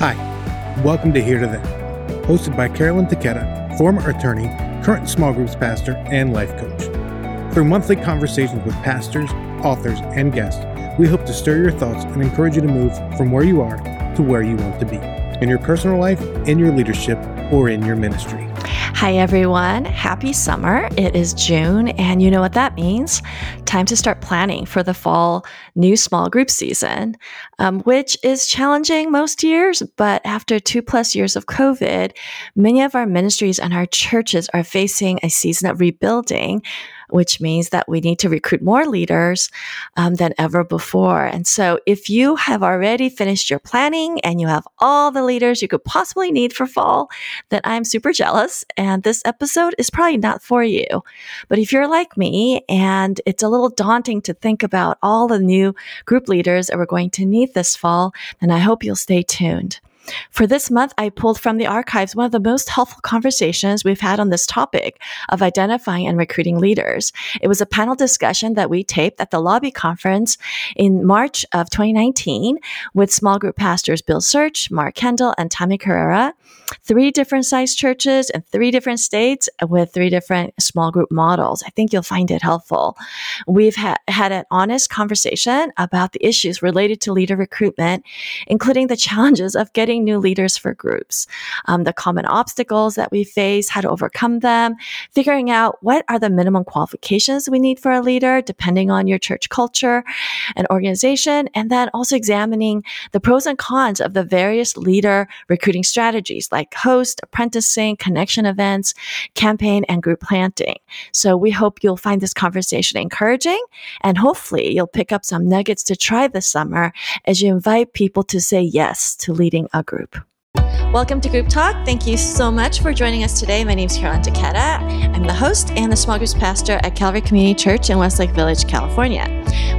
Hi, welcome to Here to There, hosted by Carolyn Taketa, former attorney, current small groups pastor, and life coach. Through monthly conversations with pastors, authors, and guests, we hope to stir your thoughts and encourage you to move from where you are to where you want to be in your personal life, in your leadership, or in your ministry. Hi, everyone. Happy summer. It is June, and you know what that means. Time to start planning for the fall new small group season, um, which is challenging most years. But after two plus years of COVID, many of our ministries and our churches are facing a season of rebuilding which means that we need to recruit more leaders um, than ever before. And so, if you have already finished your planning and you have all the leaders you could possibly need for fall, then I'm super jealous. And this episode is probably not for you. But if you're like me and it's a little daunting to think about all the new group leaders that we're going to need this fall, then I hope you'll stay tuned. For this month, I pulled from the archives one of the most helpful conversations we've had on this topic of identifying and recruiting leaders. It was a panel discussion that we taped at the lobby conference in March of 2019 with small group pastors Bill Search, Mark Kendall, and Tommy Carrera. Three different size churches in three different states with three different small group models. I think you'll find it helpful. We've ha- had an honest conversation about the issues related to leader recruitment, including the challenges of getting new leaders for groups, um, the common obstacles that we face, how to overcome them, figuring out what are the minimum qualifications we need for a leader, depending on your church culture and organization, and then also examining the pros and cons of the various leader recruiting strategies like host, apprenticing, connection events, campaign, and group planting. So we hope you'll find this conversation encouraging and hopefully you'll pick up some nuggets to try this summer as you invite people to say yes to leading a group. Welcome to Group Talk. Thank you so much for joining us today. My name is Carolyn Taketa. I'm the host and the small groups pastor at Calvary Community Church in Westlake Village, California.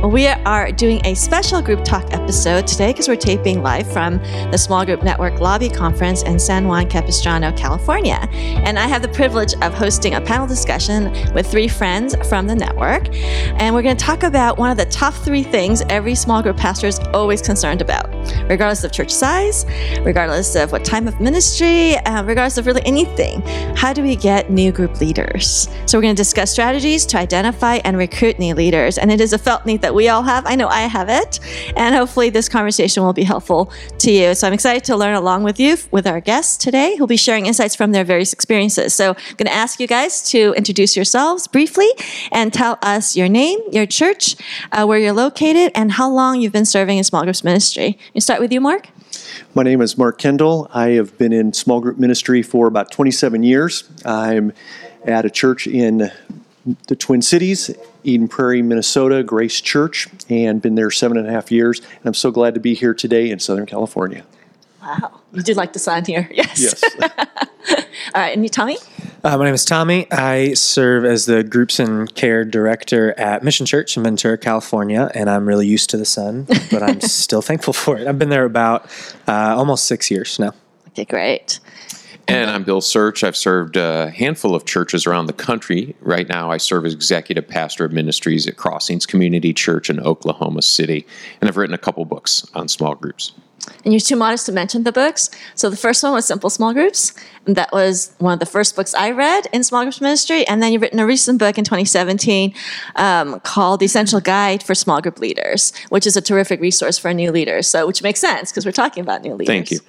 Well, we are doing a special Group Talk episode today because we're taping live from the Small Group Network Lobby Conference in San Juan Capistrano, California. And I have the privilege of hosting a panel discussion with three friends from the network. And we're going to talk about one of the top three things every small group pastor is always concerned about, regardless of church size, regardless of what time time of ministry, uh, regardless of really anything. How do we get new group leaders? So, we're going to discuss strategies to identify and recruit new leaders. And it is a felt need that we all have. I know I have it. And hopefully, this conversation will be helpful to you. So, I'm excited to learn along with you, with our guests today, who'll be sharing insights from their various experiences. So, I'm going to ask you guys to introduce yourselves briefly and tell us your name, your church, uh, where you're located, and how long you've been serving in small groups ministry. You start with you, Mark. My name is Mark Kendall. I have been in small group ministry for about 27 years. I'm at a church in the Twin Cities, Eden Prairie, Minnesota, Grace Church, and been there seven and a half years. And I'm so glad to be here today in Southern California. Wow. You do like the sign here. Yes. Yes. All right. And you, Tommy? Uh, my name is Tommy. I serve as the Groups and Care Director at Mission Church in Ventura, California, and I'm really used to the sun, but I'm still thankful for it. I've been there about uh, almost six years now. Okay, great. And I'm Bill Search. I've served a handful of churches around the country. Right now, I serve as executive pastor of ministries at Crossings Community Church in Oklahoma City, and I've written a couple books on small groups. And you're too modest to mention the books. So the first one was Simple Small Groups. And that was one of the first books I read in small groups ministry. And then you've written a recent book in 2017 um, called The Essential Guide for Small Group Leaders, which is a terrific resource for new leaders. So, which makes sense because we're talking about new leaders. Thank you.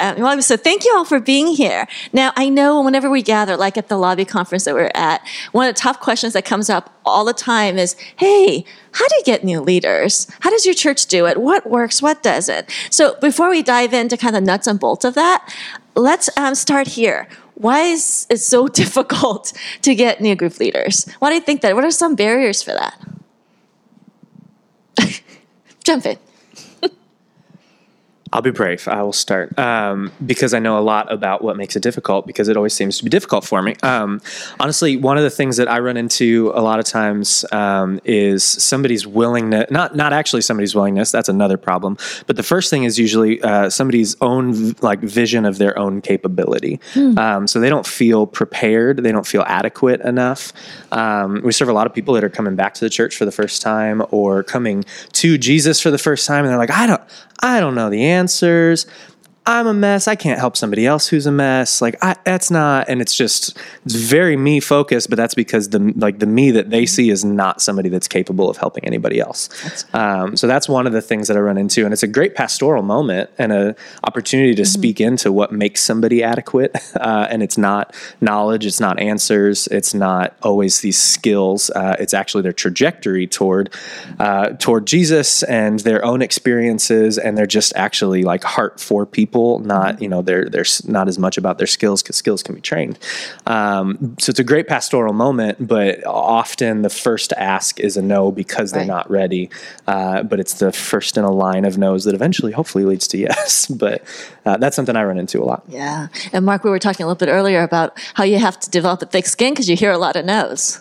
Um, well, so thank you all for being here. Now, I know whenever we gather, like at the lobby conference that we're at, one of the top questions that comes up all the time is, hey, how do you get new leaders? How does your church do it? What works? What doesn't? So before we dive into kind of nuts and bolts of that, let's um, start here. Why is it so difficult to get new group leaders? Why do you think that? What are some barriers for that? Jump in. I'll be brave. I will start um, because I know a lot about what makes it difficult because it always seems to be difficult for me. Um, honestly, one of the things that I run into a lot of times um, is somebody's willingness, not, not actually somebody's willingness, that's another problem. But the first thing is usually uh, somebody's own like vision of their own capability. Hmm. so they don't feel prepared, they don't feel adequate enough. Um, we serve a lot of people that are coming back to the church for the first time or coming to Jesus for the first time and they're like, I don't, I don't know the answers. I'm a mess. I can't help somebody else who's a mess. Like I, that's not, and it's just it's very me focused. But that's because the like the me that they see is not somebody that's capable of helping anybody else. Um, so that's one of the things that I run into, and it's a great pastoral moment and a opportunity to speak into what makes somebody adequate. Uh, and it's not knowledge, it's not answers, it's not always these skills. Uh, it's actually their trajectory toward uh, toward Jesus and their own experiences, and they're just actually like heart for people. Not you know they're they're not as much about their skills because skills can be trained. Um, so it's a great pastoral moment, but often the first ask is a no because they're Right. not ready. Uh, but it's the first in a line of no's that eventually, hopefully, leads to yes. But uh, that's something I run into a lot. Yeah. And Mark, we were talking a little bit earlier about how you have to develop a thick skin because you hear a lot of no's.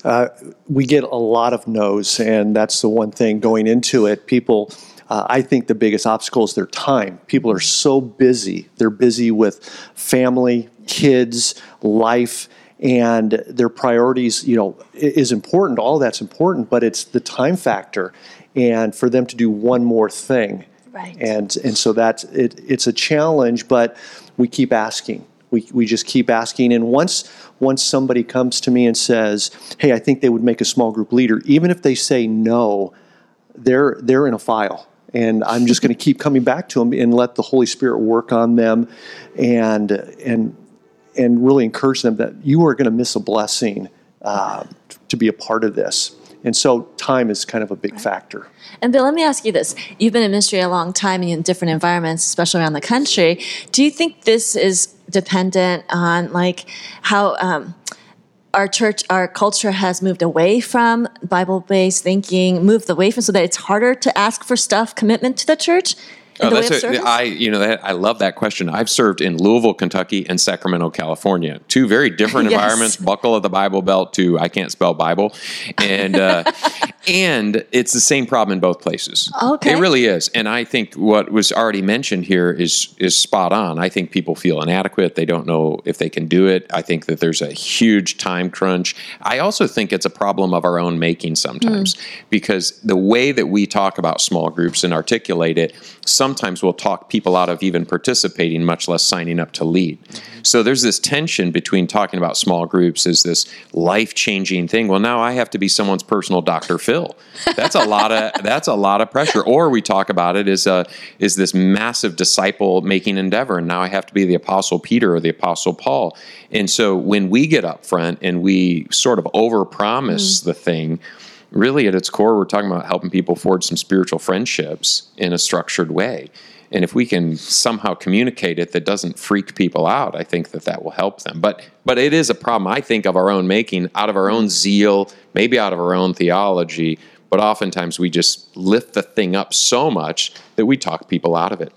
we get a lot of no's, and that's the one thing going into it. People, uh, I think the biggest obstacle is their time. People are so busy. They're busy with family, kids, life, and their priorities, you know, is important. All that's important, but it's the time factor. And for them to do one more thing. Right. And, and so that's, it, it's a challenge, but we keep asking. We, we just keep asking. And once, once somebody comes to me and says, hey, I think they would make a small group leader, even if they say no, they're, they're in a file. And I'm just going to keep coming back to them and let the Holy Spirit work on them and, and, and really encourage them that you are going to miss a blessing uh, to be a part of this. And so time is kind of a big factor. And Bill, let me ask you this. You've been in ministry a long time and in different environments, especially around the country. Do you think this is dependent on like how um, our church, our culture has moved away from Bible-based thinking, moved away from so that it's harder to ask for stuff, commitment to the church Oh, that's a? I you know that I love that question. I've served in Louisville, Kentucky, and Sacramento, California. Two very different Yes. environments. Buckle of the Bible Belt to I can't spell Bible, and uh, and it's the same problem in both places. Okay. it really is. And I think what was already mentioned here is is spot on. I think people feel inadequate. They don't know if they can do it. I think that there's a huge time crunch. I also think it's a problem of our own making sometimes because the way that we talk about small groups and articulate it sometimes will talk people out of even participating, much less signing up to lead. So there's this tension between talking about small groups as this life changing thing. Well, now I have to be someone's personal Dr. Phil. That's a lot of that's a lot of pressure. Or we talk about it as a is this massive disciple making endeavor, and now I have to be the Apostle Peter or the Apostle Paul. And so when we get up front and we sort of overpromise mm. the thing, really at its core, we're talking about helping people forge some spiritual friendships in a structured way. And if we can somehow communicate it that doesn't freak people out, I think that that will help them. But but it is a problem I think of our own making, out of our own zeal, maybe out of our own theology. But oftentimes we just lift the thing up so much that we talk people out of it.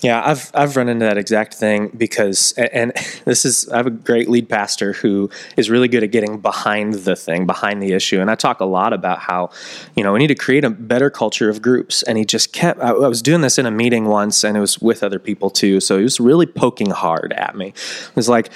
Yeah, I've I've run into that exact thing because, and, this is I have a great lead pastor who is really good at getting behind the thing, behind the issue, and I talk a lot about how, you know, we need to create a better culture of groups. And he just kept. I, was doing this in a meeting once, and it was with other people too, so he was really poking hard at me. It was like.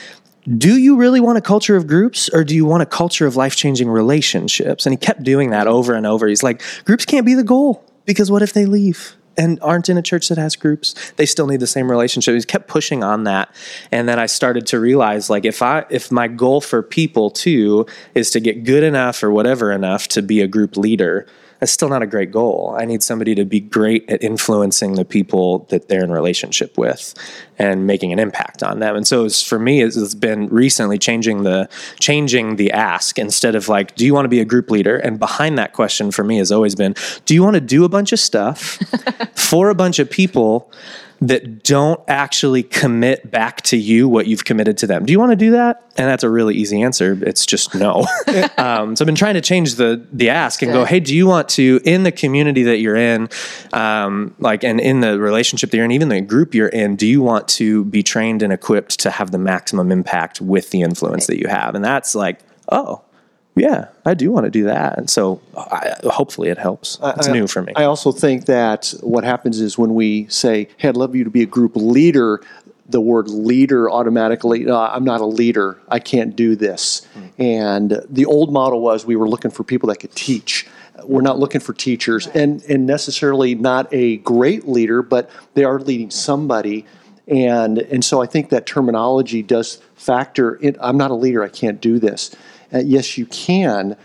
Do you really want a culture of groups or do you want a culture of life changing relationships? And he kept doing that over and over. He's like, groups can't be the goal because what if they leave? And aren't in a church that has groups. They still need the same relationship. He kept pushing on that. And then i started to realize like if i if my goal for people too is to get good enough or whatever enough to be a group leader that's still not a great goal. I need somebody to be great at influencing the people that they're in relationship with and making an impact on them. And so it's, for me it's, it's been recently changing the changing the ask instead of like do you want to be a group leader? And behind that question for me has always been do you want to do a bunch of stuff for a bunch of people that don't actually commit back to you what you've committed to them. Do you want to do that? And that's a really easy answer. It's just no. um, so I've been trying to change the the ask and go, hey, do you want to in the community that you're in, um, like, and in the relationship that you're in, even the group you're in, do you want to be trained and equipped to have the maximum impact with the influence that you have? And that's like, oh. Yeah, I do want to do that, and so I, hopefully it helps. It's I- new for me. I also think that what happens is when we say, "Hey, I'd love you to be a group leader," the word leader automatically, "No, I'm not a leader. I can't do this. Hmm. And the old model was we were looking for people that could teach. We're not looking for teachers, and and necessarily not a great leader, but they are leading somebody. And, and so I think that terminology does factor in. I'm not a leader, I can't do this. Uh, yes, you can,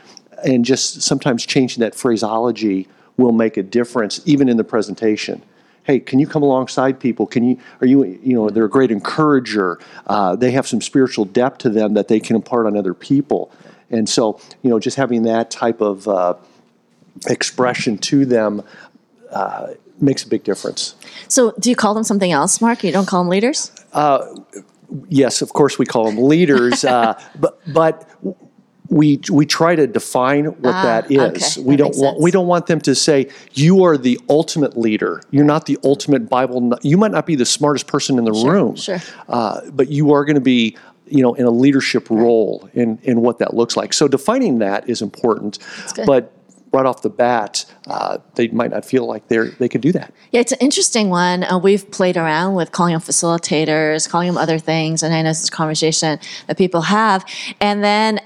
and just sometimes changing that phraseology will make a difference, even in the presentation. Hey, can you come alongside people? Can you are you you know they're a great encourager. Uh, they have some spiritual depth to them that they can impart on other people, and so you know just having that type of uh, expression to them uh, makes a big difference. So, do you call them something else, Mark? You don't call them leaders? yes, of course we call them leaders, uh, but but we we try to define what Ah, that is. okay. We That don't want we don't want them to say you are the ultimate leader. You're not the ultimate Bible. You might not be the smartest person in the room, sure. Uh, but you are going to be you know in a leadership role in in what that looks like. So defining that is important, but. Right off the bat, uh, they might not feel like they are they could do that. Yeah, it's an interesting one. Uh, we've played around with calling them facilitators, calling them other things, and I know this is a conversation that people have. And then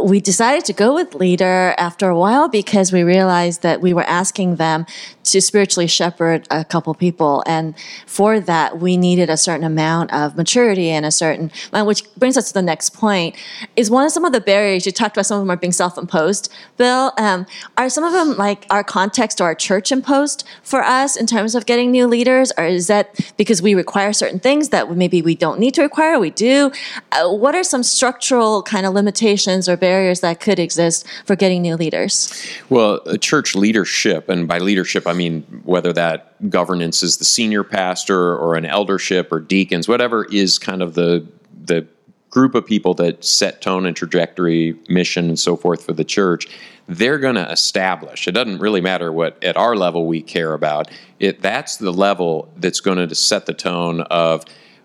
we decided to go with leader after a while because we realized that we were asking them to spiritually shepherd a couple people, and for that we needed a certain amount of maturity and a certain, which brings us to the next point. Is one of some of the barriers you talked about? Some of them are being self-imposed. Bill, um, are some of them like our context or our church imposed for us in terms of getting new leaders, or is that because we require certain things that maybe we don't need to require? We do. Uh, what are some structural kind of limitations or barriers that could exist for getting new leaders? Well, church leadership, and by leadership, I mean whether that governance is the senior pastor or an eldership or deacons, whatever is kind of the the group of people that set tone and trajectory, mission, and so forth for the church. They're going to establish. It doesn't really matter what at our level we care about. It that's the level that's going to set the tone of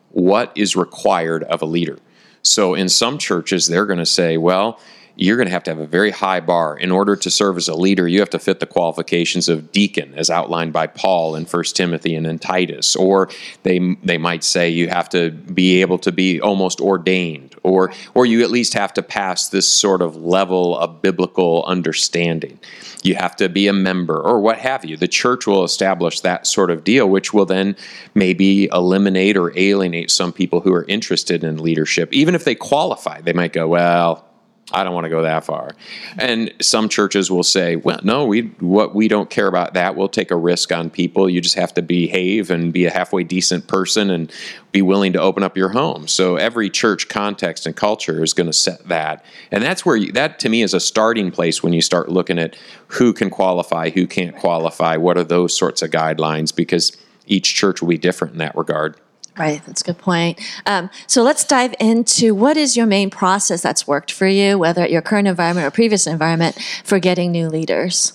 what is required of a leader. So in some churches, they're going to say, well, you're going to have to have a very high bar. In order to serve as a leader, you have to fit the qualifications of deacon, as outlined by Paul in 1 Timothy and in Titus. Or they they might say you have to be able to be almost ordained, or or you at least have to pass this sort of level of biblical understanding. You have to be a member, or what have you. The church will establish that sort of deal, which will then maybe eliminate or alienate some people who are interested in leadership. Even if they qualify, they might go, well, I don't want to go that far. And some churches will say, well, no, we what we don't care about that. We'll take a risk on people. You just have to behave and be a halfway decent person and be willing to open up your home. So every church context and culture is going to set that. And that's where you, that to me is a starting place when you start looking at who can qualify, who can't qualify, what are those sorts of guidelines because each church will be different in that regard. Right, that's a good point. Um, so let's dive into what is your main process that's worked for you, whether at your current environment or previous environment, for getting new leaders.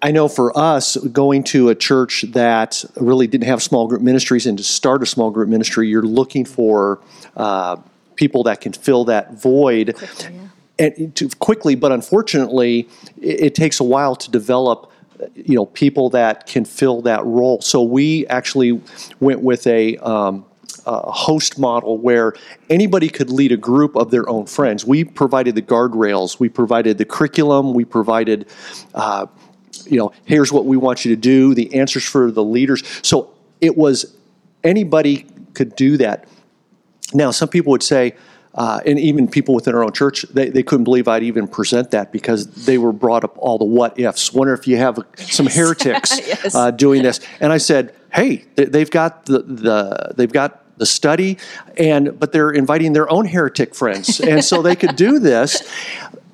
I know for us, going to a church that really didn't have small group ministries and to start a small group ministry, you're looking for uh, people that can fill that void and to, quickly. But unfortunately, it, it takes a while to develop. You know, people that can fill that role. So we actually went with a um, a host model where anybody could lead a group of their own friends. We provided the guardrails, we provided the curriculum, we provided, uh, you know, here's what we want you to do, the answers for the leaders. So it was anybody could do that. Now, some people would say, uh, and even people within our own church, they, they couldn't believe I'd even present that because they were brought up all the what ifs. Wonder if you have some heretics Yes. uh, doing this. And I said, hey, they, they've got the, the they've got the study, and but they're inviting their own heretic friends, and so they could do this.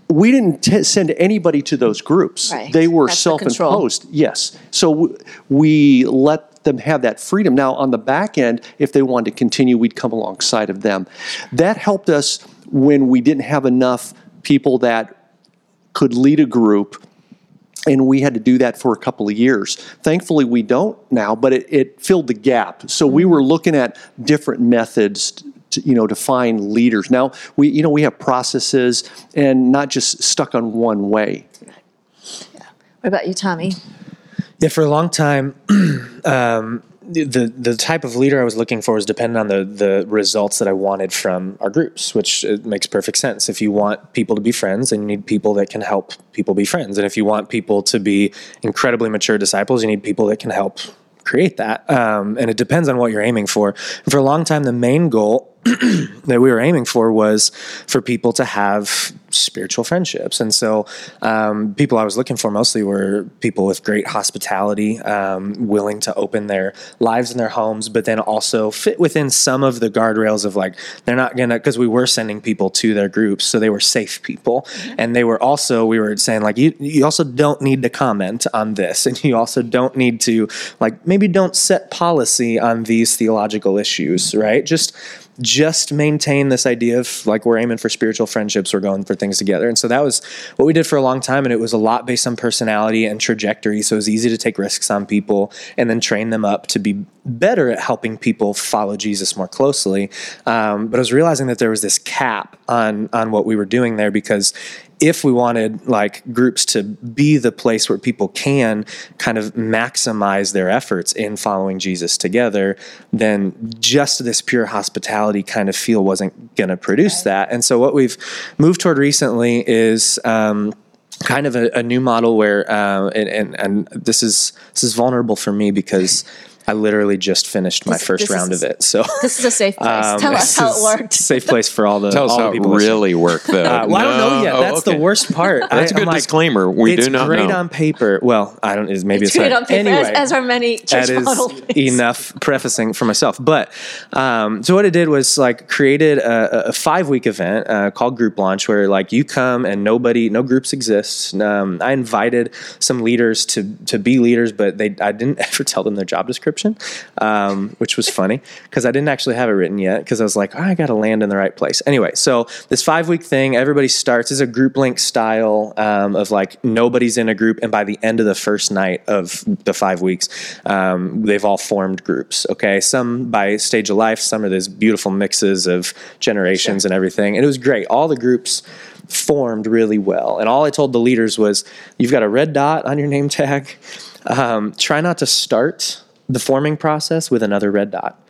We didn't t- send anybody to those groups. Right. They were That's the self-imposed. Yes. So w- we let them have that freedom. Now, on the back end, if they wanted to continue, we'd come alongside of them. That helped us when we didn't have enough people that could lead a group and we had to do that for a couple of years. Thankfully, we don't now, but it, it filled the gap. So we mm-hmm. were looking at different methods. To, you know, to find leaders. Now we, you know, we have processes and not just stuck on one way. Yeah. What about you, Tommy? Yeah, for a long time, um, the the type of leader I was looking for was dependent on the the results that I wanted from our groups, which it makes perfect sense. If you want people to be friends, then you need people that can help people be friends, and if you want people to be incredibly mature disciples, you need people that can help create that. Um, and it depends on what you're aiming for. And for a long time, the main goal that we were aiming for was for people to have spiritual friendships. And so, um, people I was looking for mostly were people with great hospitality, um, willing to open their lives and their homes, but then also fit within some of the guardrails of like, they're not gonna, because we were sending people to their groups, so they were safe people. Mm-hmm. And they were also, we were saying, like, you, you also don't need to comment on this. And you also don't need to, like, maybe don't set policy on these theological issues, right? Just, just maintain this idea of like we're aiming for spiritual friendships, we're going for things together. And so that was what we did for a long time. And it was a lot based on personality and trajectory. So it was easy to take risks on people and then train them up to be better at helping people follow Jesus more closely. Um, but I was realizing that there was this cap on on what we were doing there because if we wanted like groups to be the place where people can kind of maximize their efforts in following Jesus together, then just this pure hospitality kind of feel wasn't going to produce that. And so what we've moved toward recently is. Um, kind of a, a, new model where uh, and, and, and this is this is vulnerable for me because I literally just finished my this, first this round is, of it. So this is a safe place. Um, Tell us how it worked. Safe place for all the Tell all us how it really worked though. Uh, well, no. I don't know yet. That's oh, okay. the worst part. That's I, a good like, disclaimer. We do not know. It's great know. on paper. Well, I don't. Maybe it's, it's great on paper, anyway, as, as, are many church that is enough prefacing for myself. But um, so what I did was like created a, a five week event uh, called Group Launch, where like you come and nobody, no groups exist. Um, I invited some leaders to to be leaders, but they I didn't ever tell them their job description. Um, which was funny because I didn't actually have it written yet because I was like, oh, I got to land in the right place. Anyway, so this five week thing, everybody starts is a GroupLink style um, of like nobody's in a group, and by the end of the first night of the five weeks, um, they've all formed groups. Okay, some by stage of life, some are these beautiful mixes of generations sure. and everything, and it was great. All the groups formed really well, and all I told the leaders was, you've got a red dot on your name tag. Um, try not to start the forming process with another red dot.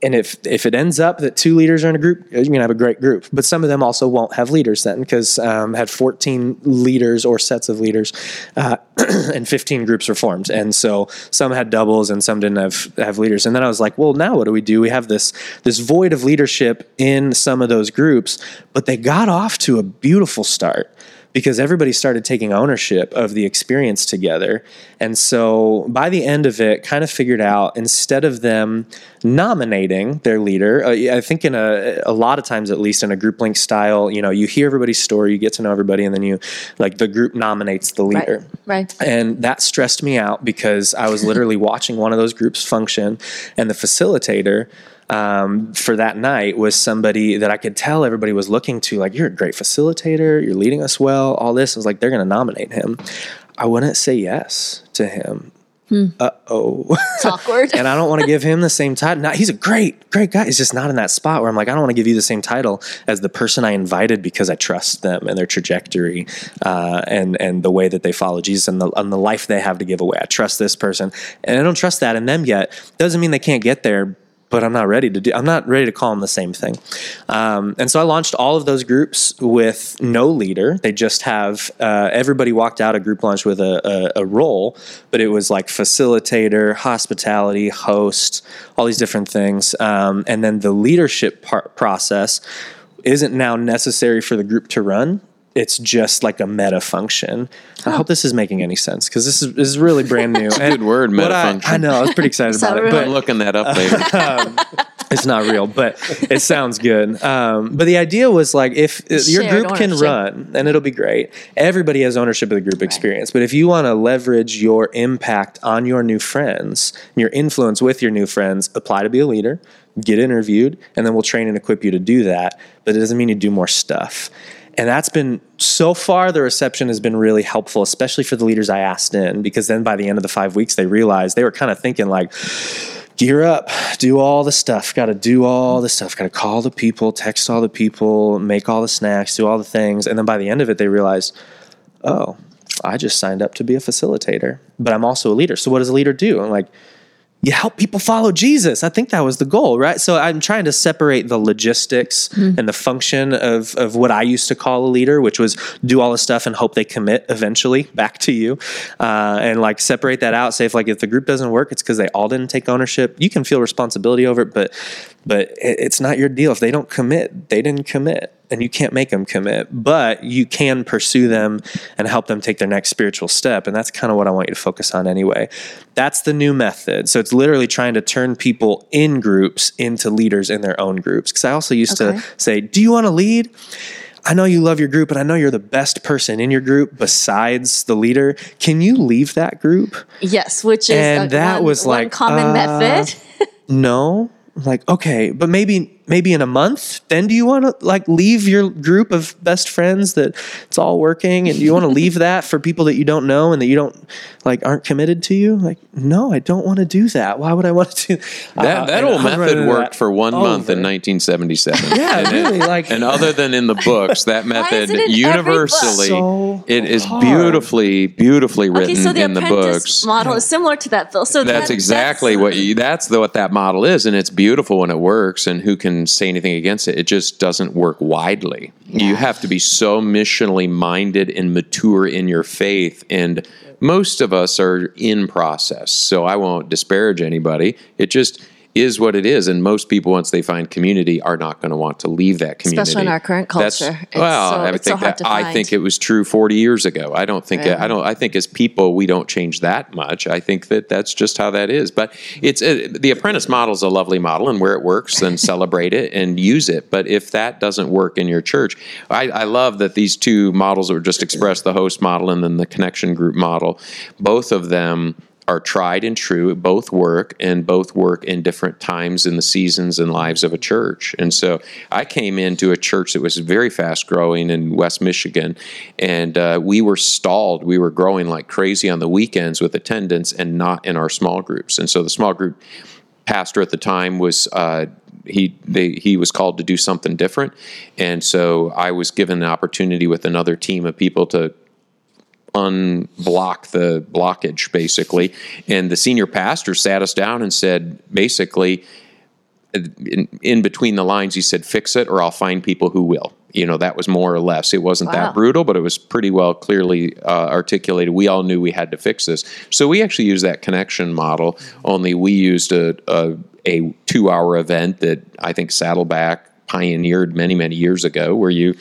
And if if it ends up that two leaders are in a group, you're gonna have a great group. But some of them also won't have leaders then, because um, had 14 leaders or sets of leaders, uh, and 15 groups were formed. And so some had doubles and some didn't have have leaders. And then I was like, well, now what do we do? We have this this void of leadership in some of those groups, but they got off to a beautiful start because everybody started taking ownership of the experience together. And so by the end of it, kind of figured out instead of them nominating their leader, uh, I think in a, a lot of times, at least in a GroupLink style, you know, you hear everybody's story, you get to know everybody, and then you, like, the group nominates the leader. Right. right. And that stressed me out because I was literally watching one of those groups function, and the facilitator um, for that night was somebody that I could tell everybody was looking to. Like, you're a great facilitator, you're leading us well, all this. I was like, they're going to nominate him. I wouldn't say yes to him. Hmm. Uh oh. It's awkward. and I don't want to give him the same title. Now, he's a great, great guy. He's just not in that spot where I'm like, I don't want to give you the same title as the person I invited because I trust them and their trajectory uh, and and the way that they follow Jesus and the, and the life they have to give away. I trust this person. And I don't trust that in them yet. Doesn't mean they can't get there but I'm not ready to do. I'm not ready to call them the same thing. Um, and so I launched all of those groups with no leader. They just have uh, everybody walked out a group launch with a, a, a, role, but it was like facilitator, hospitality, host, all these different things. Um, and then the leadership par- process isn't now necessary for the group to run it's just like a meta function. I hope this is making any sense because this is this is really brand new. It's a good word, meta function. I, I, know. I was pretty excited about it. But I'm looking that up later. um, it's not real, but it sounds good. Um, but the idea was like if Shared your group ownership. can run, and it'll be great. Everybody has ownership of the group right. experience. But if you want to leverage your impact on your new friends, your influence with your new friends, apply to be a leader, get interviewed, and then we'll train and equip you to do that. But it doesn't mean you do more stuff and that's been so far the reception has been really helpful especially for the leaders i asked in because then by the end of the five weeks they realized they were kind of thinking like gear up do all the stuff got to do all the stuff got to call the people text all the people make all the snacks do all the things. And then by the end of it they realized oh i just signed up to be a facilitator but i'm also a leader. So what does a leader do? I'm like you help people follow Jesus. I think that was the goal, right? So I'm trying to separate the logistics Mm-hmm. and the function of, of what I used to call a leader, which was do all the stuff and hope they commit eventually back to you. Uh, and like separate that out. Say if like if the group doesn't work, it's because they all didn't take ownership. You can feel responsibility over it, but but it's not your deal. If they don't commit, they didn't commit. And you can't make them commit, but you can pursue them and help them take their next spiritual step. And that's kind of what I want you to focus on anyway. That's the new method. So it's literally trying to turn people in groups into leaders in their own groups. Because I also used Okay. to say, Do you want to lead? I know you love your group, and I know you're the best person in your group besides the leader. Can you leave that group? Yes, which is And a- that one, was like, common uh, method. No. Like, okay, but maybe maybe in a month, then do you want to like leave your group of best friends that it's all working and do you want to leave that for people that you don't know and that you don't like aren't committed to you? Like, no, I don't want to do that. Why would I want to do That, Uh, that old I was running method worked that for one month in 1977. Yeah, and really, It, like- and other than in the books, that method it in every book? universally, So it is hard. beautifully, beautifully written okay, so the in the books. model is similar to that, Phil. So That's that- exactly what you, that's the, what that model is, and it's beautiful when it works. And who can say anything against it? It just doesn't work widely. You have to be so missionally minded and mature in your faith, and most of us are in process. So I won't disparage anybody. It just is what it is, and most people, once they find community, are not going to want to leave that community. Especially in our current culture. Well, so- I so think hard that I think it was true 40 years ago. I don't think I don't. I think as people we don't change that much. I think that that's just how that is. But it's uh, the apprentice model is a lovely model, and where it works, then celebrate it and use it. But if that doesn't work in your church, I, I love that these two models that were just expressed, the host model and then the connection group model, both of them are tried and true. Both work, and both work in different times in the seasons and lives of a church. And so I came into a church that was very fast growing in West Michigan, and uh, we were stalled. We were growing like crazy on the weekends with attendance and not in our small groups. And so the small group pastor at the time was. Uh, he they, he was called to do something different, and so I was given the opportunity with another team of people to unblock the blockage basically. And the senior pastor sat us down and said basically in, in between the lines he said fix it or i'll find people who will. You know that was more or less. It wasn't Wow. that brutal but it was pretty well clearly uh, articulated. We all knew we had to fix this. So we actually used that connection model only we used a, a, a two hour event that i think saddleback pioneered many many years ago where you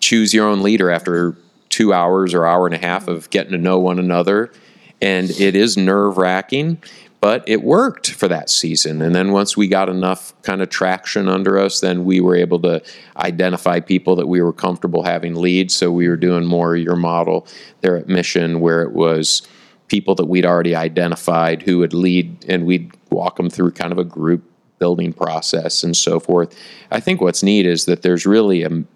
choose your own leader after two hours or hour and a half of getting to know one another. And it is nerve wracking, but it worked for that season. And then once we got enough kind of traction under us, then we were able to identify people that we were comfortable having lead. So we were doing more your model there at Mission, where it was people that we'd already identified who would lead, and we'd walk them through kind of a group building process and so forth. I think what's neat is that there's really a m-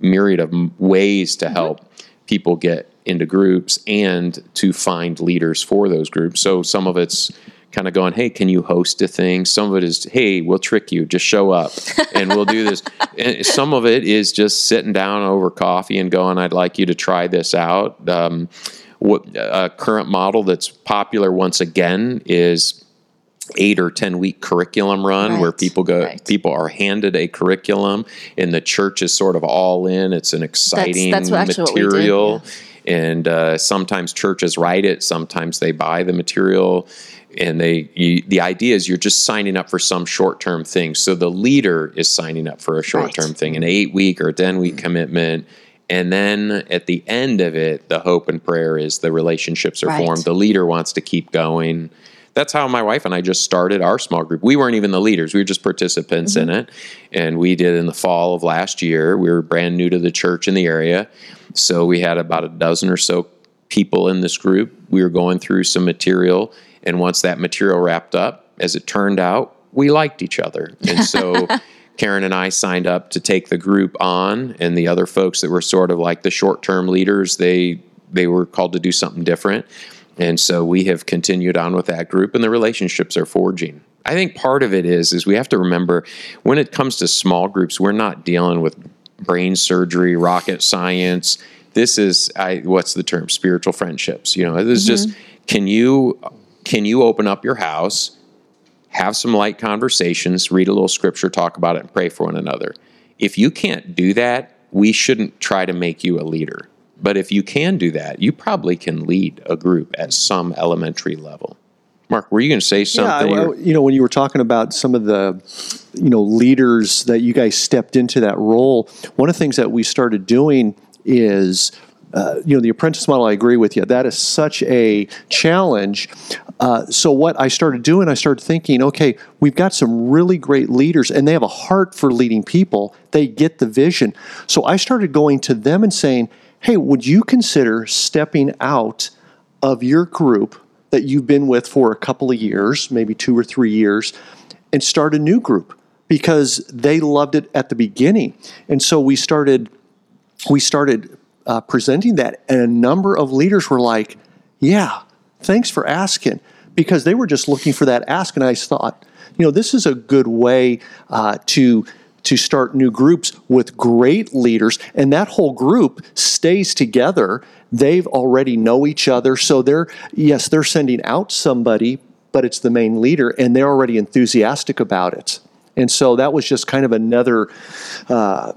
myriad of m- ways to mm-hmm. help people get into groups and to find leaders for those groups. So some of it's kind of going, hey, can you host a thing? Some of it is, hey, we'll trick you, just show up and we'll do this. and some of it is just sitting down over coffee and going, I'd like you to try this out. Um, what a current model that's popular once again is eight or ten week curriculum run where people go right. people are handed a curriculum and the church is sort of all in. It's an exciting that's what we did, material. and uh, sometimes churches write it sometimes they buy the material and they you, the idea is you're just signing up for some short-term thing. So the leader is signing up for a short-term thing an eight week or 10 week commitment. And then at the end of it the hope and prayer is the relationships are Right. formed the leader wants to keep going that's how my wife and I just started our small group. We weren't even the leaders, we were just participants in mm-hmm. it. And we did in the fall of last year. We were brand new to the church in the area. So we had about a dozen or so people in this group. We were going through some material. And once that material wrapped up, as it turned out, we liked each other. And so Karen and I signed up to take the group on, and the other folks that were sort of like the short term leaders, they they were called to do something different. And so we have continued on with that group and the relationships are forging. I think part of it is is we have to remember when it comes to small groups, we're not dealing with brain surgery, rocket science. This is I what's the term? Spiritual friendships. You know, this is just mm-hmm. can you can you open up your house have some light conversations, read a little scripture, talk about it, and pray for one another. If you can't do that, we shouldn't try to make you a leader. But if you can do that, you probably can lead a group at some elementary level. Mark, were you going to say something? Yeah, I- you know, when you were talking about some of the, you know, leaders that you guys stepped into that role, one of the things that we started doing is, uh, you know, the apprentice model. I agree with you. That is such a challenge. Uh, so what I started doing, I started thinking, okay, we've got some really great leaders, and they have a heart for leading people. They get the vision. So I started going to them and saying, hey, would you consider stepping out of your group? that you've been with for a couple of years, maybe two or three years, and start a new group because they loved it at the beginning. And so we started we started uh, presenting that, and a number of leaders were like, "Yeah, thanks for asking," because they were just looking for that ask. And I thought, you know, this is a good way uh, to to start new groups with great leaders and that whole group stays together they've already know each other so they're yes they're sending out somebody but it's the main leader and they're already enthusiastic about it and so that was just kind of another uh,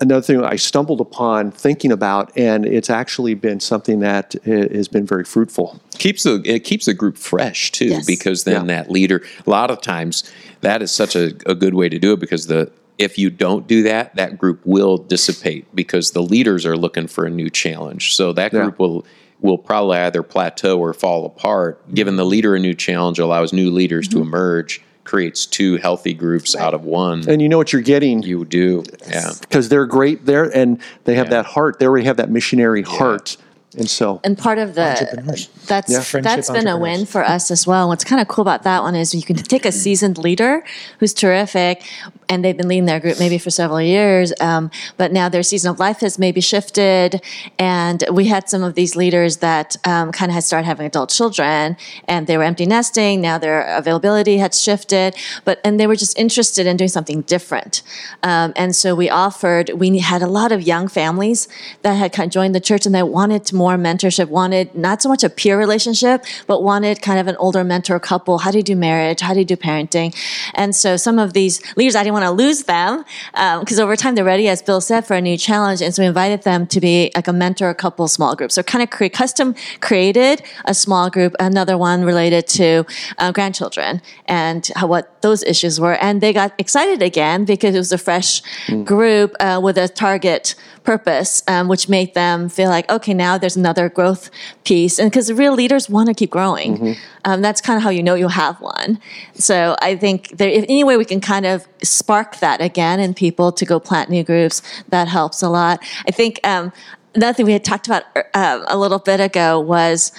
another thing I stumbled upon thinking about, and it's actually been something that has been very fruitful. Keeps the it keeps the group fresh too, Yes. because then Yeah. that leader. A lot of times, that is such a, a good way to do it because the if you don't do that, that group will dissipate because the leaders are looking for a new challenge. So that Yeah. group will will probably either plateau or fall apart. Giving the leader a new challenge allows new leaders to mm-hmm. emerge, creates two healthy groups out of one. And you know what you're getting you do, yeah. because they're great there, and they have Yeah. that heart. They already have that missionary heart, and so And part of the Entrepreneurs. that's Yeah. That's been a win for us as well. What's kind of cool about that one is you can take a seasoned leader who's terrific, and they've been leading their group maybe for several years, um, but now their season of life has maybe shifted, and we had some of these leaders that um, kind of had started having adult children, and they were empty nesting. Now their availability had shifted, but and they were just interested in doing something different, um, and so we offered. We had a lot of young families that had kind of joined the church, and they wanted to more mentorship, wanted not so much a peer relationship, but wanted kind of an older mentor couple. How do you do marriage? How do you do parenting? And so some of these leaders, I didn't want to lose them because over time they're ready, as Bill said, for a new challenge. And so we invited them to be like a mentor couple small group. So kind of cre- custom created a small group, another one related to uh, grandchildren and how, what those issues were. And they got excited again because it was a fresh group uh, with a target purpose, um, which made them feel like, okay, now there's another growth piece. And because real leaders want to keep growing, um, that's kind of how you know you have one. So I think there, if any way we can kind of spark that again in people to go plant new groups, that helps a lot. I think um, another thing we had talked about um, a little bit ago was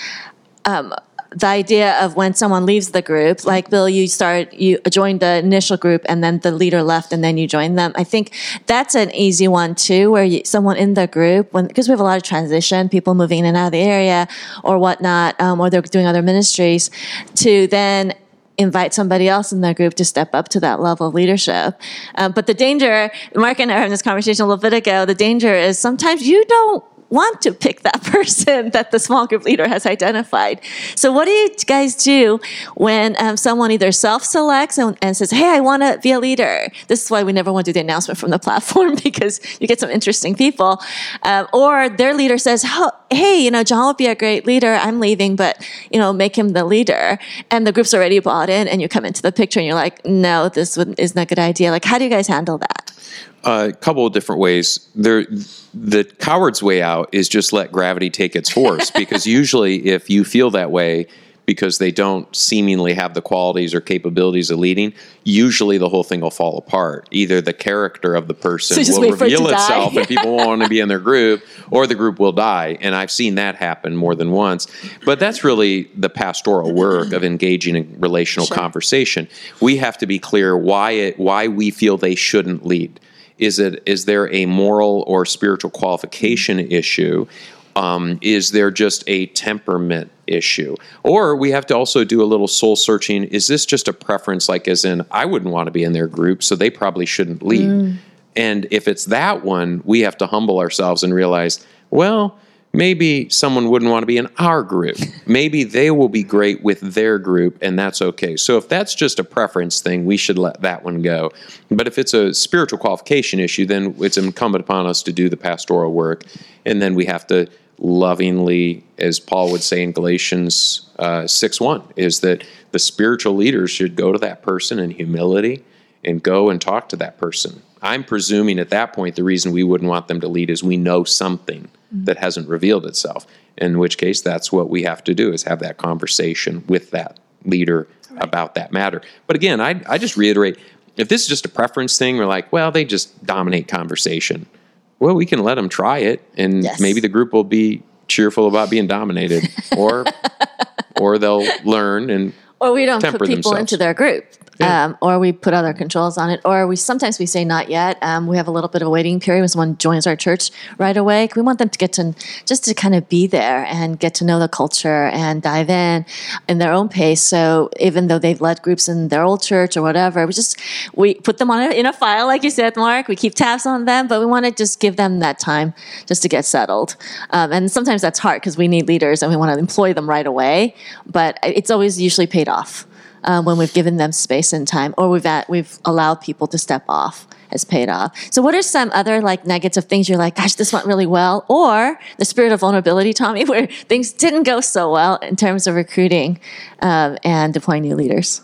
the idea of when someone leaves the group, like Bill, you start, you joined the initial group and then the leader left and then you join them. I think that's an easy one too, where you, someone in the group, when, because we have a lot of transition, people moving in and out of the area or whatnot, um, or they're doing other ministries, to then invite somebody else in the group to step up to that level of leadership. Um, but the danger, Mark and I were having this conversation a little bit ago, the danger is sometimes you don't want to pick that person that the small group leader has identified. So, what do you guys do when um, someone either self selects and, and says, Hey, I want to be a leader? This is why we never want to do the announcement from the platform because you get some interesting people. Um, or their leader says, "Ho- Hey, you know, John would be a great leader. I'm leaving, but, you know, make him the leader. And the group's already bought in, and you come into the picture and you're like, No, this would- isn't a good idea. Like, how do you guys handle that? Uh, a couple of different ways. There, the coward's way out is just let gravity take its course. because usually, if you feel that way, because they don't seemingly have the qualities or capabilities of leading, usually the whole thing will fall apart. Either the character of the person So will for it reveal itself and people won't want to be in their group, or the group will die. And I've seen that happen more than once. But that's really the pastoral work of engaging in relational conversation. We have to be clear why it why we feel they shouldn't lead. Is it is there a moral or spiritual qualification issue? Um, is there just a temperament issue? Or we have to also do a little soul searching. Is this just a preference, like as in I wouldn't want to be in their group, so they probably shouldn't lead? And if it's that one, we have to humble ourselves and realize, well, maybe someone wouldn't want to be in our group. Maybe they will be great with their group, and that's okay. So if that's just a preference thing, we should let that one go. But if it's a spiritual qualification issue, then it's incumbent upon us to do the pastoral work, and then we have to lovingly, as Paul would say in Galatians uh, 6 1, is that the spiritual leaders should go to that person in humility and go and talk to that person. I'm presuming at that point the reason we wouldn't want them to lead is we know something that hasn't revealed itself. In which case, that's what we have to do is have that conversation with that leader about that matter. But again, I, I just reiterate if this is just a preference thing, we're like, well, they just dominate conversation. Well, we can let them try it, and Yes. maybe the group will be cheerful about being dominated, or or they'll learn and or we don't put people themselves. into their group Yeah. um, or we put other controls on it or we sometimes we say not yet. Um, we have a little bit of a waiting period when someone joins our church right away. We want them to get to just to kind of be there and get to know the culture and dive in in their own pace. So even though they've led groups in their old church or whatever we just we put them on a, in a file like you said mark. We keep tabs on them but we want to just give them that time just to get settled. Um, and sometimes that's hard because we need leaders and we want to employ them right away but it's always usually paid off uh, when we've given them space and time, or we've at, we've allowed people to step off has paid off. So, what are some other like nuggets of things you're like, gosh, this went really well, or the spirit of vulnerability, Tommy, where things didn't go so well in terms of recruiting um, and deploying new leaders?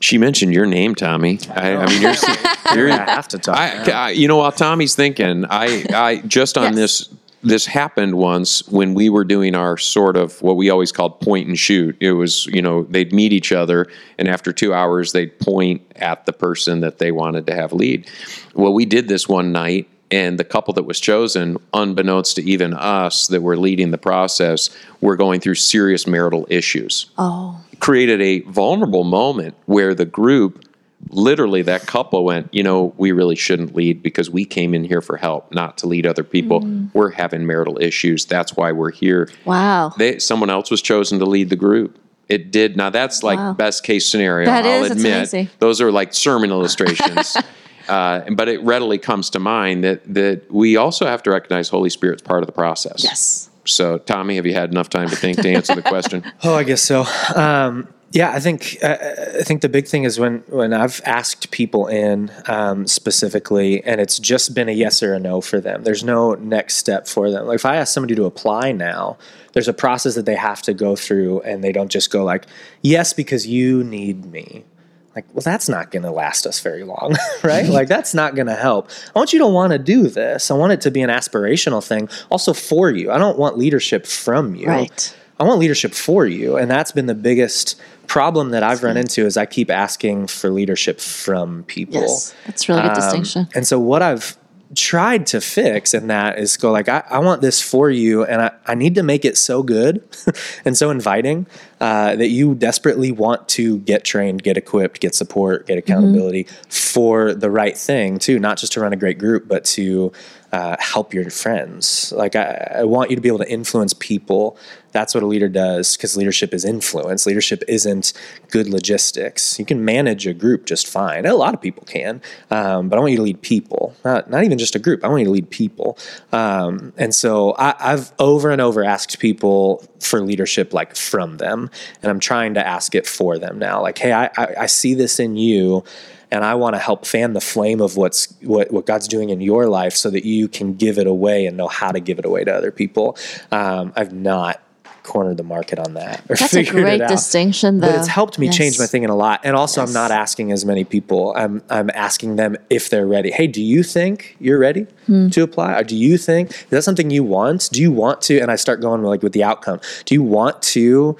She mentioned your name, Tommy. I, I mean, you're, you're I have to talk. I, I, you know, while Tommy's thinking, I, I just on Yes. this. This happened once when we were doing our sort of what we always called point and shoot. It was, you know, they'd meet each other, and after two hours, they'd point at the person that they wanted to have lead. Well, we did this one night, and the couple that was chosen, unbeknownst to even us that were leading the process, were going through serious marital issues Oh, created a vulnerable moment where the group literally that couple went you know we really shouldn't lead because we came in here for help not to lead other people we're having marital issues that's why we're here wow. they someone else was chosen to lead the group it did now that's like Wow. best case scenario That i'll is, that's admit amazing. those are like sermon illustrations uh, but it readily comes to mind that that we also have to recognize holy spirit's part of the process Yes. so tommy have you had enough time to think to answer the question Oh, I guess so. Um, yeah, I think uh, I think the big thing is when when I've asked people in um, specifically, and it's just been a yes or a no for them. There's no next step for them. Like if I ask somebody to apply now, there's a process that they have to go through, and they don't just go like yes because you need me. Like, well, that's not going to last us very long, right? like, that's not going to help. I want you to want to do this. I want it to be an aspirational thing, also for you. I don't want leadership from you. Right. I want leadership for you, and that's been the biggest problem that I've run into is I keep asking for leadership from people. Yes. That's a really good Um, distinction. And so what I've tried to fix in that is go like I, I want this for you and I, I need to make it so good and so inviting uh, that you desperately want to get trained get equipped get support get accountability for the right thing too not just to run a great group but to uh, help your friends. Like I, I want you to be able to influence people. That's what a leader does because leadership is influence. Leadership isn't good logistics. You can manage a group just fine. A lot of people can um, but i want you to lead people not, not even just a group. I want you to lead people. Um, and so I, i've over and over asked people for leadership like from them and i'm trying to ask it for them now. Like hey i, I, I see this in you and I want to help fan the flame of what's what, what God's doing in your life so that you can give it away and know how to give it away to other people. Um, I've not cornered the market on that. or That's a figured it great out. distinction, though. But it's helped me change Yes. my thinking a lot. And also Yes. I'm not asking as many people. I'm I'm asking them if they're ready. Hey, do you think you're ready Hmm. to apply? Or do you think is that something you want? Do you want to and I start going like with the outcome. Do you want to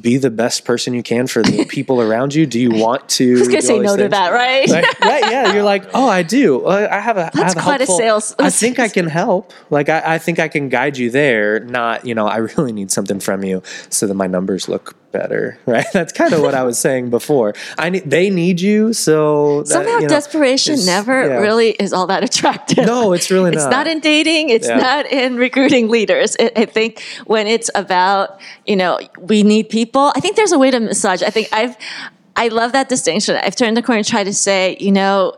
be the best person you can for the people around you? Do you want to Who's to say no these to that, right? right, right, yeah. You're like, oh, I do. I have a. I That's have quite a helpful- sales- I think I can help. Like, I, I think I can guide you there. Not, you know, I really need something from you so that my numbers look better. Right. That's kind of what I was saying before. I need. They need you. So that, Somehow you know, desperation never yeah. really is all that attractive. No, it's really It's not. It's not in dating. It's Yeah. not in recruiting leaders. I I think when it's about, you know, we need people, I think there's a way to massage. I think I've, I love that distinction. I've turned the corner and tried to say, you know,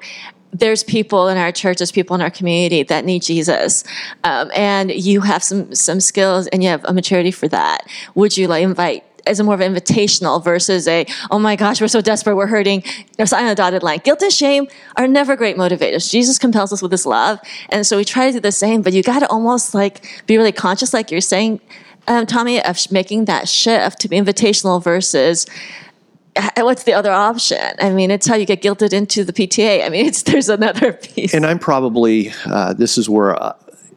there's people in our church, there's people in our community that need Jesus, um, and you have some some skills and you have a maturity for that. Would you like invite a more of an invitational versus a oh my gosh we're so desperate we're hurting you sign a dotted line guilt and shame are never great motivators jesus compels us with his love and so we try to do the same but you got to almost like be really conscious like you're saying um, tommy of making that shift to be invitational versus what's the other option? I mean, it's how you get guilted into the PTA. I mean, it's there's another piece. And I'm probably uh, this is where uh,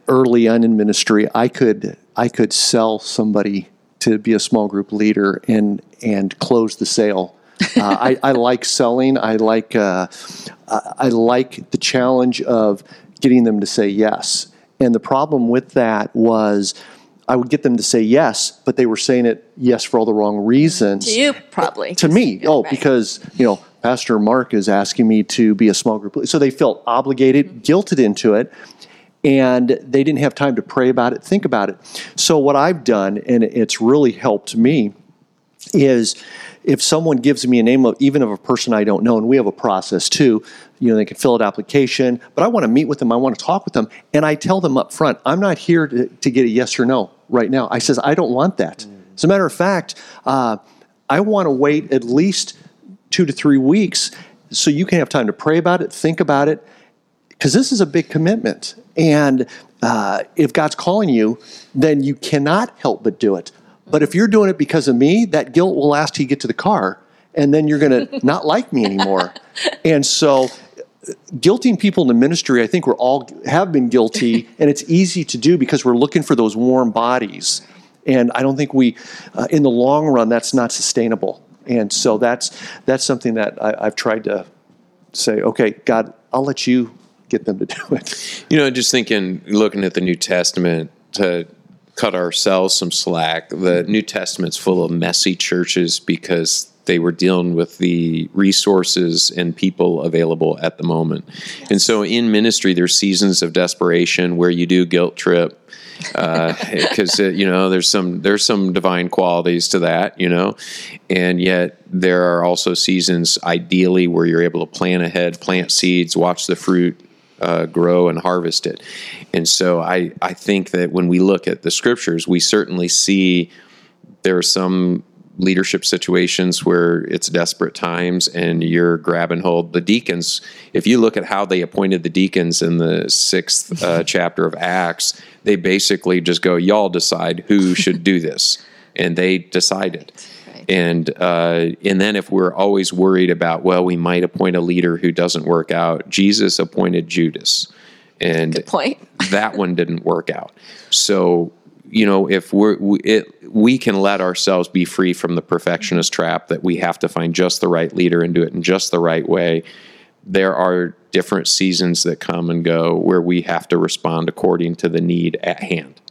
early on in ministry, I could I could sell somebody to be a small group leader and and close the sale. Uh, I, I, like selling. I like uh, I like the challenge of getting them to say yes. And the problem with that was I would get them to say yes, but they were saying it yes for all the wrong reasons. To you, probably. To me, oh, right. because you know, Pastor Mark is asking me to be a small group, so they felt obligated, mm-hmm. guilted into it, and they didn't have time to pray about it, think about it. So what I've done, and it's really helped me, is if someone gives me a name of even of a person I don't know, and we have a process too, you know, they can fill out application, but I want to meet with them, I want to talk with them, and I tell them up front, I'm not here to, to get a yes or no right now. I says, I don't want that. As a matter of fact, uh, I want to wait at least two to three weeks so you can have time to pray about it, think about it, because this is a big commitment. And uh, if God's calling you, then you cannot help but do it. But if you're doing it because of me, that guilt will last till you get to the car, and then you're going to not like me anymore. And so, guilting people in the ministry, I think we're all have been guilty, and it's easy to do because we're looking for those warm bodies. And I don't think we, uh, in the long run, that's not sustainable. And so that's that's something that I, I've tried to say, okay, God, I'll let you get them to do it. You know, just thinking, looking at the New Testament to cut ourselves some slack. The New Testament's full of messy churches because they were dealing with the resources and people available at the moment. And so in ministry, there's seasons of desperation where you do guilt trip because uh, uh, you know there's some there's some divine qualities to that you know and yet there are also seasons ideally where you're able to plan ahead plant seeds watch the fruit uh, grow and harvest it. And so I, I think that when we look at the scriptures, we certainly see there are some leadership situations where it's desperate times and you're grabbing hold. The deacons, if you look at how they appointed the deacons in the sixth uh, chapter of Acts, they basically just go, y'all decide who should do this. And they decided. And uh, and then if we're always worried about, well, we might appoint a leader who doesn't work out. Jesus appointed Judas, and Good point. that one didn't work out. So you know, if we're we, it, we can let ourselves be free from the perfectionist trap that we have to find just the right leader and do it in just the right way. There are different seasons that come and go where we have to respond according to the need at hand.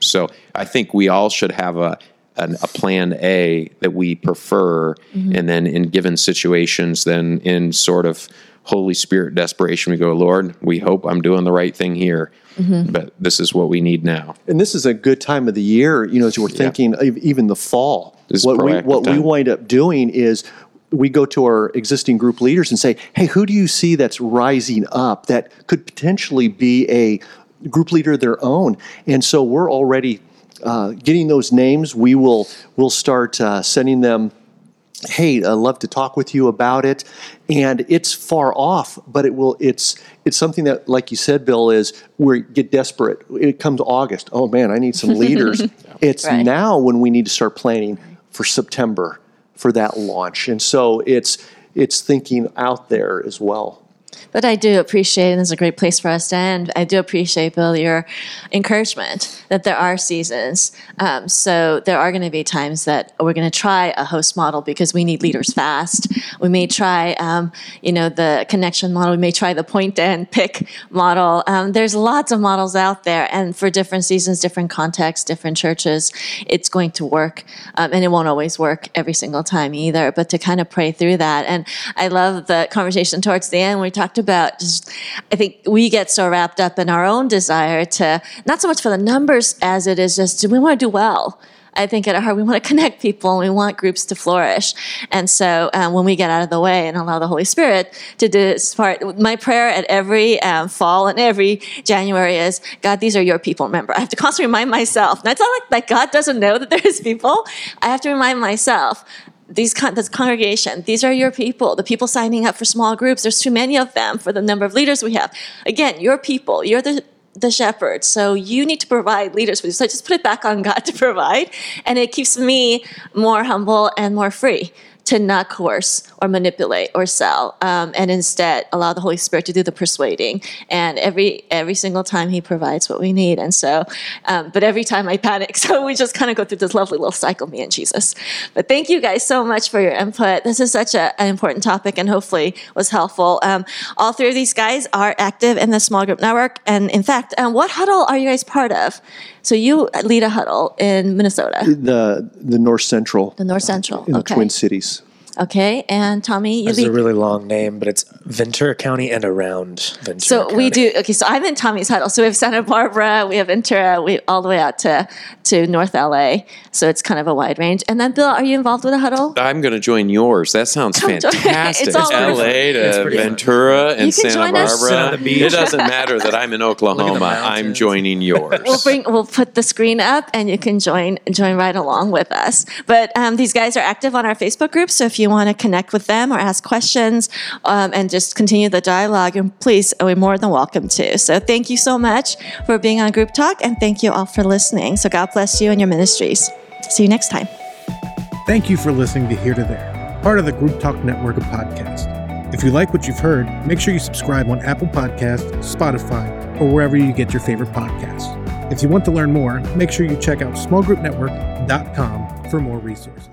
So I think we all should have a an, a plan A that we prefer, mm-hmm. and then in given situations, then in sort of Holy Spirit desperation, we go, Lord, we hope I'm doing the right thing here, mm-hmm. but this is what we need now. And this is a good time of the year, you know, as we're thinking, yeah. even the fall. what we what time. we wind up doing is we go to our existing group leaders and say, "Hey, who do you see that's rising up that could potentially be a group leader of their own?" And so we're already uh, getting those names, we will we'll start uh, sending them. Hey, I'd love to talk with you about it, and it's far off, but it will. It's it's something that, like you said, Bill, is we get desperate. It comes August. Oh man, I need some leaders. it's right. now when we need to start planning for September for that launch, and so it's it's thinking out there as well. But I do appreciate, and it's a great place for us to end. I do appreciate, Bill, your encouragement that there are seasons. Um, so there are going to be times that we're going to try a host model because we need leaders fast. We may try, um, you know, the connection model. We may try the point and pick model. Um, there's lots of models out there, and for different seasons, different contexts, different churches, it's going to work, um, and it won't always work every single time either. But to kind of pray through that, and I love the conversation towards the end. We talked about just, I think we get so wrapped up in our own desire to, not so much for the numbers as it is just, do we want to do well? I think at our heart we want to connect people and we want groups to flourish. And so um, when we get out of the way and allow the Holy Spirit to do this part, my prayer at every um, fall and every January is, God, these are your people. Remember, I have to constantly remind myself. It's not like, like God doesn't know that there's people. I have to remind myself these con- this congregation, these are your people, the people signing up for small groups. There's too many of them for the number of leaders we have. Again, your people, you're the the shepherd. So you need to provide leaders for you. So I just put it back on God to provide, and it keeps me more humble and more free to not coerce or manipulate or sell, um, and instead allow the Holy Spirit to do the persuading. And every every single time He provides what we need. And so, um, but every time I panic, so we just kind of go through this lovely little cycle, me and Jesus. But thank you guys so much for your input. This is such a, an important topic, and hopefully was helpful. Um, all three of these guys are active in the small group network, and in fact, um, what huddle are you guys part of? So you lead a huddle in Minnesota, The the North Central the North Central. in the. Twin Cities. Okay, and Tommy, you It's lead. a really long name, but it's Ventura County and around Ventura. So we do okay. So I'm in Tommy's huddle. So we have Santa Barbara, we have Ventura, we all the way out to to North LA. So it's kind of a wide range. And then Bill, are you involved with a huddle? I'm going to join yours. That sounds Come join- fantastic. It's all LA It's to pretty fun. Ventura and You can Santa join us. Sit on Barbara. beach. It doesn't matter that I'm in Oklahoma. I'm mountains. joining yours. We'll bring we'll put the screen up and you can join join right along with us. But um, these guys are active on our Facebook group, so if you want to connect with them or ask questions um, and just continue the dialogue, and please, we're more than welcome to. So thank you so much for being on Group Talk, and thank you all for listening. So God bless you and your ministries. See you next time. Thank you for listening to Here to There, part of the Group Talk Network of podcasts. If you like what you've heard, make sure you subscribe on Apple Podcasts, Spotify, or wherever you get your favorite podcasts. If you want to learn more, make sure you check out smallgroupnetwork.com for more resources.